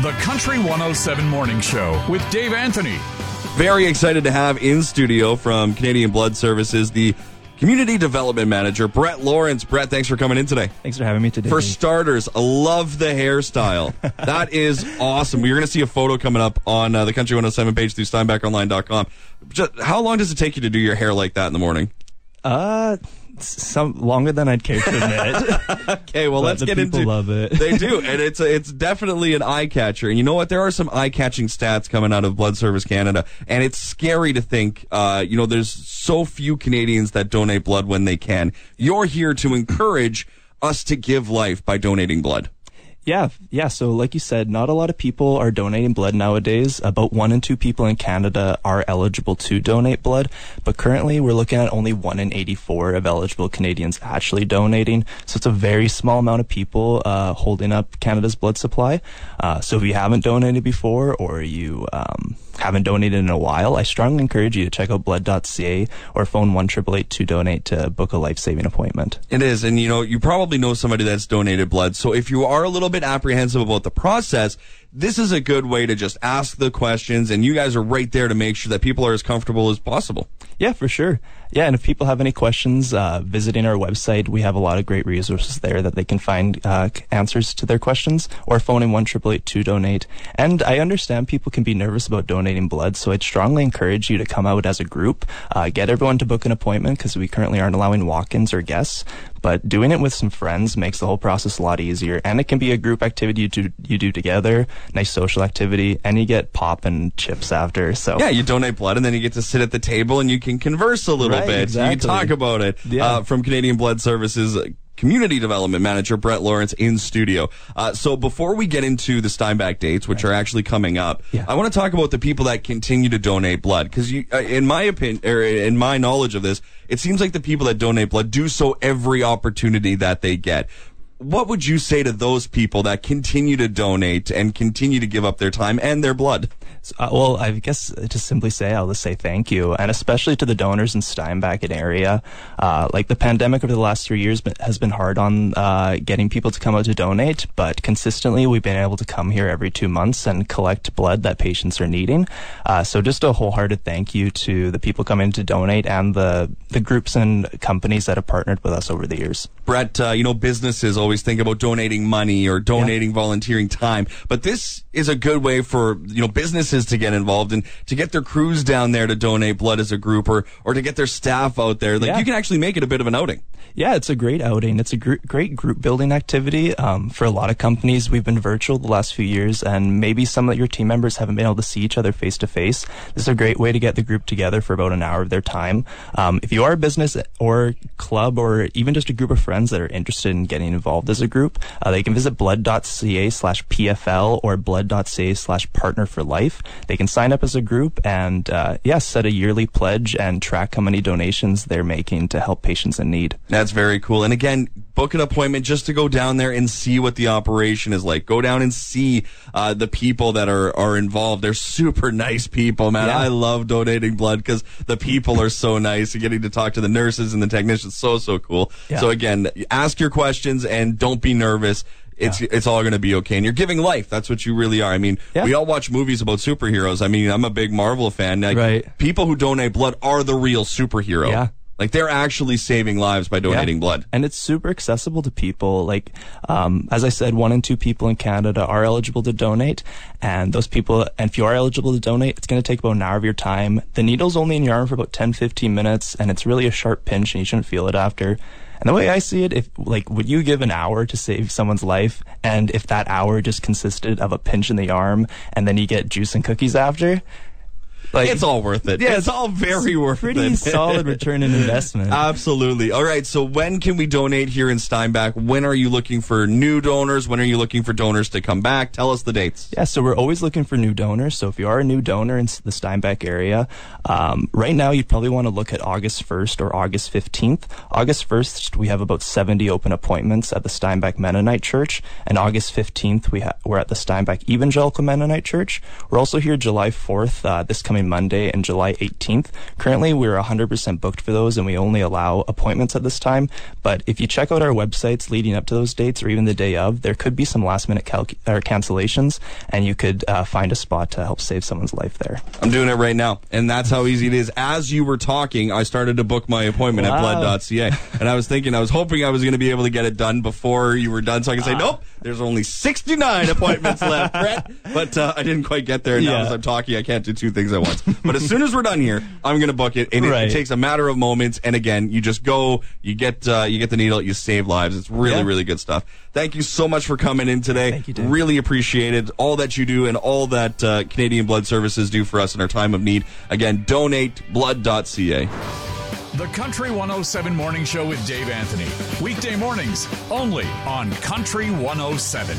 The Country 107 Morning Show with Dave Anthony. Very excited to have in studio from Canadian Blood Services the Community Development Manager, Brett Lawrence. Brett, thanks for coming in today. Thanks for having me today. For starters, I love the hairstyle. that is awesome. You're going to see a photo coming up on uh, the Country 107 page through steinbachonline.com. Just, how long does it take you to do your hair like that in the morning? Uh, some longer than I'd care to admit. okay, well, But let's the get people into. love it. they do, and it's a, it's definitely an eye catcher. And you know what? There are some eye catching stats coming out of Blood Service Canada, and it's scary to think. Uh, you know, there's so few Canadians that donate blood when they can. You're here to encourage us to give life by donating blood. Yeah, yeah. So, like you said, not a lot of people are donating blood nowadays. About one in two people in Canada are eligible to donate blood, but currently we're looking at only one in 84 of eligible Canadians actually donating. So, it's a very small amount of people uh, holding up Canada's blood supply. Uh, so, if you haven't donated before or you um, haven't donated in a while, I strongly encourage you to check out blood.ca or phone 1 to donate to book a life saving appointment. It is, and you know, you probably know somebody that's donated blood. So if you are a little bit apprehensive about the process, this is a good way to just ask the questions, and you guys are right there to make sure that people are as comfortable as possible. Yeah, for sure. Yeah, and if people have any questions, uh, visiting our website, we have a lot of great resources there that they can find uh, answers to their questions, or phoning one triple eight to donate. And I understand people can be nervous about donating blood, so I'd strongly encourage you to come out as a group, uh, get everyone to book an appointment because we currently aren't allowing walk-ins or guests. But doing it with some friends makes the whole process a lot easier, and it can be a group activity you do you do together, nice social activity, and you get pop and chips after. So Yeah, you donate blood, and then you get to sit at the table and you can converse a little Right, bit. You can talk about it. Yeah. Uh, from Canadian Blood Services. uh, Community Development Manager Brett Lawrence in studio. Uh, so before we get into the Steinbach dates, which are actually coming up, Yeah. I want to talk about the people that continue to donate blood because, uh, in my opinion, or in my knowledge of this, it seems like the people that donate blood do so every opportunity that they get. What would you say to those people that continue to donate and continue to give up their time and their blood? So, uh, well, I guess to simply say, I'll just say thank you, and especially to the donors in Steinbach and area. Uh, like the pandemic over the last three years has been hard on uh, getting people to come out to donate, but consistently we've been able to come here every two months and collect blood that patients are needing. Uh, so just a wholehearted thank you to the people coming to donate and the the groups and companies that have partnered with us over the years. Brett, uh, you know, businesses always think about donating money or donating volunteering time, but this is a good way for, you know, businesses to get involved and to get their crews down there to donate blood as a group or, or to get their staff out there. Like, Yeah. you can actually make it a bit of an outing. Yeah, it's a great outing. It's a gr- great group building activity. Um, for a lot of companies, we've been virtual the last few years, and maybe some of your team members haven't been able to see each other face to face. This is a great way to get the group together for about an hour of their time. Um, if you are a business or club or even just a group of friends that are interested in getting involved as a group, uh, they can visit blood.ca slash PFL or blood.ca slash partner for life. They can sign up as a group and, uh, yeah, set a yearly pledge and track how many donations they're making to help patients in need. That's very cool. And again, book an appointment just to go down there and see what the operation is like. Go down and see uh, the people that are, are involved. They're super nice people, man. Yeah. I love donating blood because the people are so nice and getting to talk to the nurses and the technicians. So, so cool. Yeah. So again, ask your questions and don't be nervous. It's it's all going to be okay, and you're giving life. That's what you really are. I mean, Yeah. we all watch movies about superheroes. I mean, I'm a big Marvel fan. Like, Right. People who donate blood are the real superhero. Yeah. Like they're actually saving lives by donating Yeah. blood. And it's super accessible to people. Like, um, as I said, one in two people in Canada are eligible to donate. And those people, and if you are eligible to donate, it's going to take about an hour of your time. The needle's only in your arm for about 10, 15 minutes, and it's really a sharp pinch, and you shouldn't feel it after. And the way I see it, if, like, would you give an hour to save someone's life? And if that hour just consisted of a pinch in the arm, and then you get juice and cookies after? Like, It's all worth it. Yeah, it's all very worth pretty it. Pretty solid return in investment. Absolutely. All right. So when can we donate here in Steinbach? When are you looking for new donors? When are you looking for donors to come back? Tell us the dates. Yeah, so we're always looking for new donors. So if you are a new donor in the Steinbach area, um, right now you'd probably want to look at August 1st or August 15th. August 1st, we have about 70 open appointments at the Steinbach Mennonite Church, and August 15th, we ha- we're at the Steinbach Evangelical Mennonite Church. We're also here July 4th, uh, this coming coming Monday and July 18th. Currently, we're 100% booked for those, and we only allow appointments at this time. But if you check out our websites leading up to those dates, or even the day of, there could be some last minute cal- or cancellations, and you could uh, find a spot to help save someone's life there. I'm doing it right now, and that's how easy it is. As you were talking, I started to book my appointment Wow. at blood.ca, and I was thinking, I was hoping I was going to be able to get it done before you were done, so I can say, Ah. nope, there's only 69 appointments left, Brett. But uh, I didn't quite get there. Now Yeah. as I'm talking, I can't do two things at once. But as soon as we're done here, I'm going to book it, and it, it takes a matter of moments. And again, you just go, you get uh, you get the needle, you save lives. It's really, Yeah. really good stuff. Thank you so much for coming in today. Thank you, Dave. Really appreciate it. All that you do and all that uh, Canadian Blood Services do for us in our time of need. Again, donateblood.ca. The Country 107 Morning Show with Dave Anthony. Weekday mornings only on Country 107.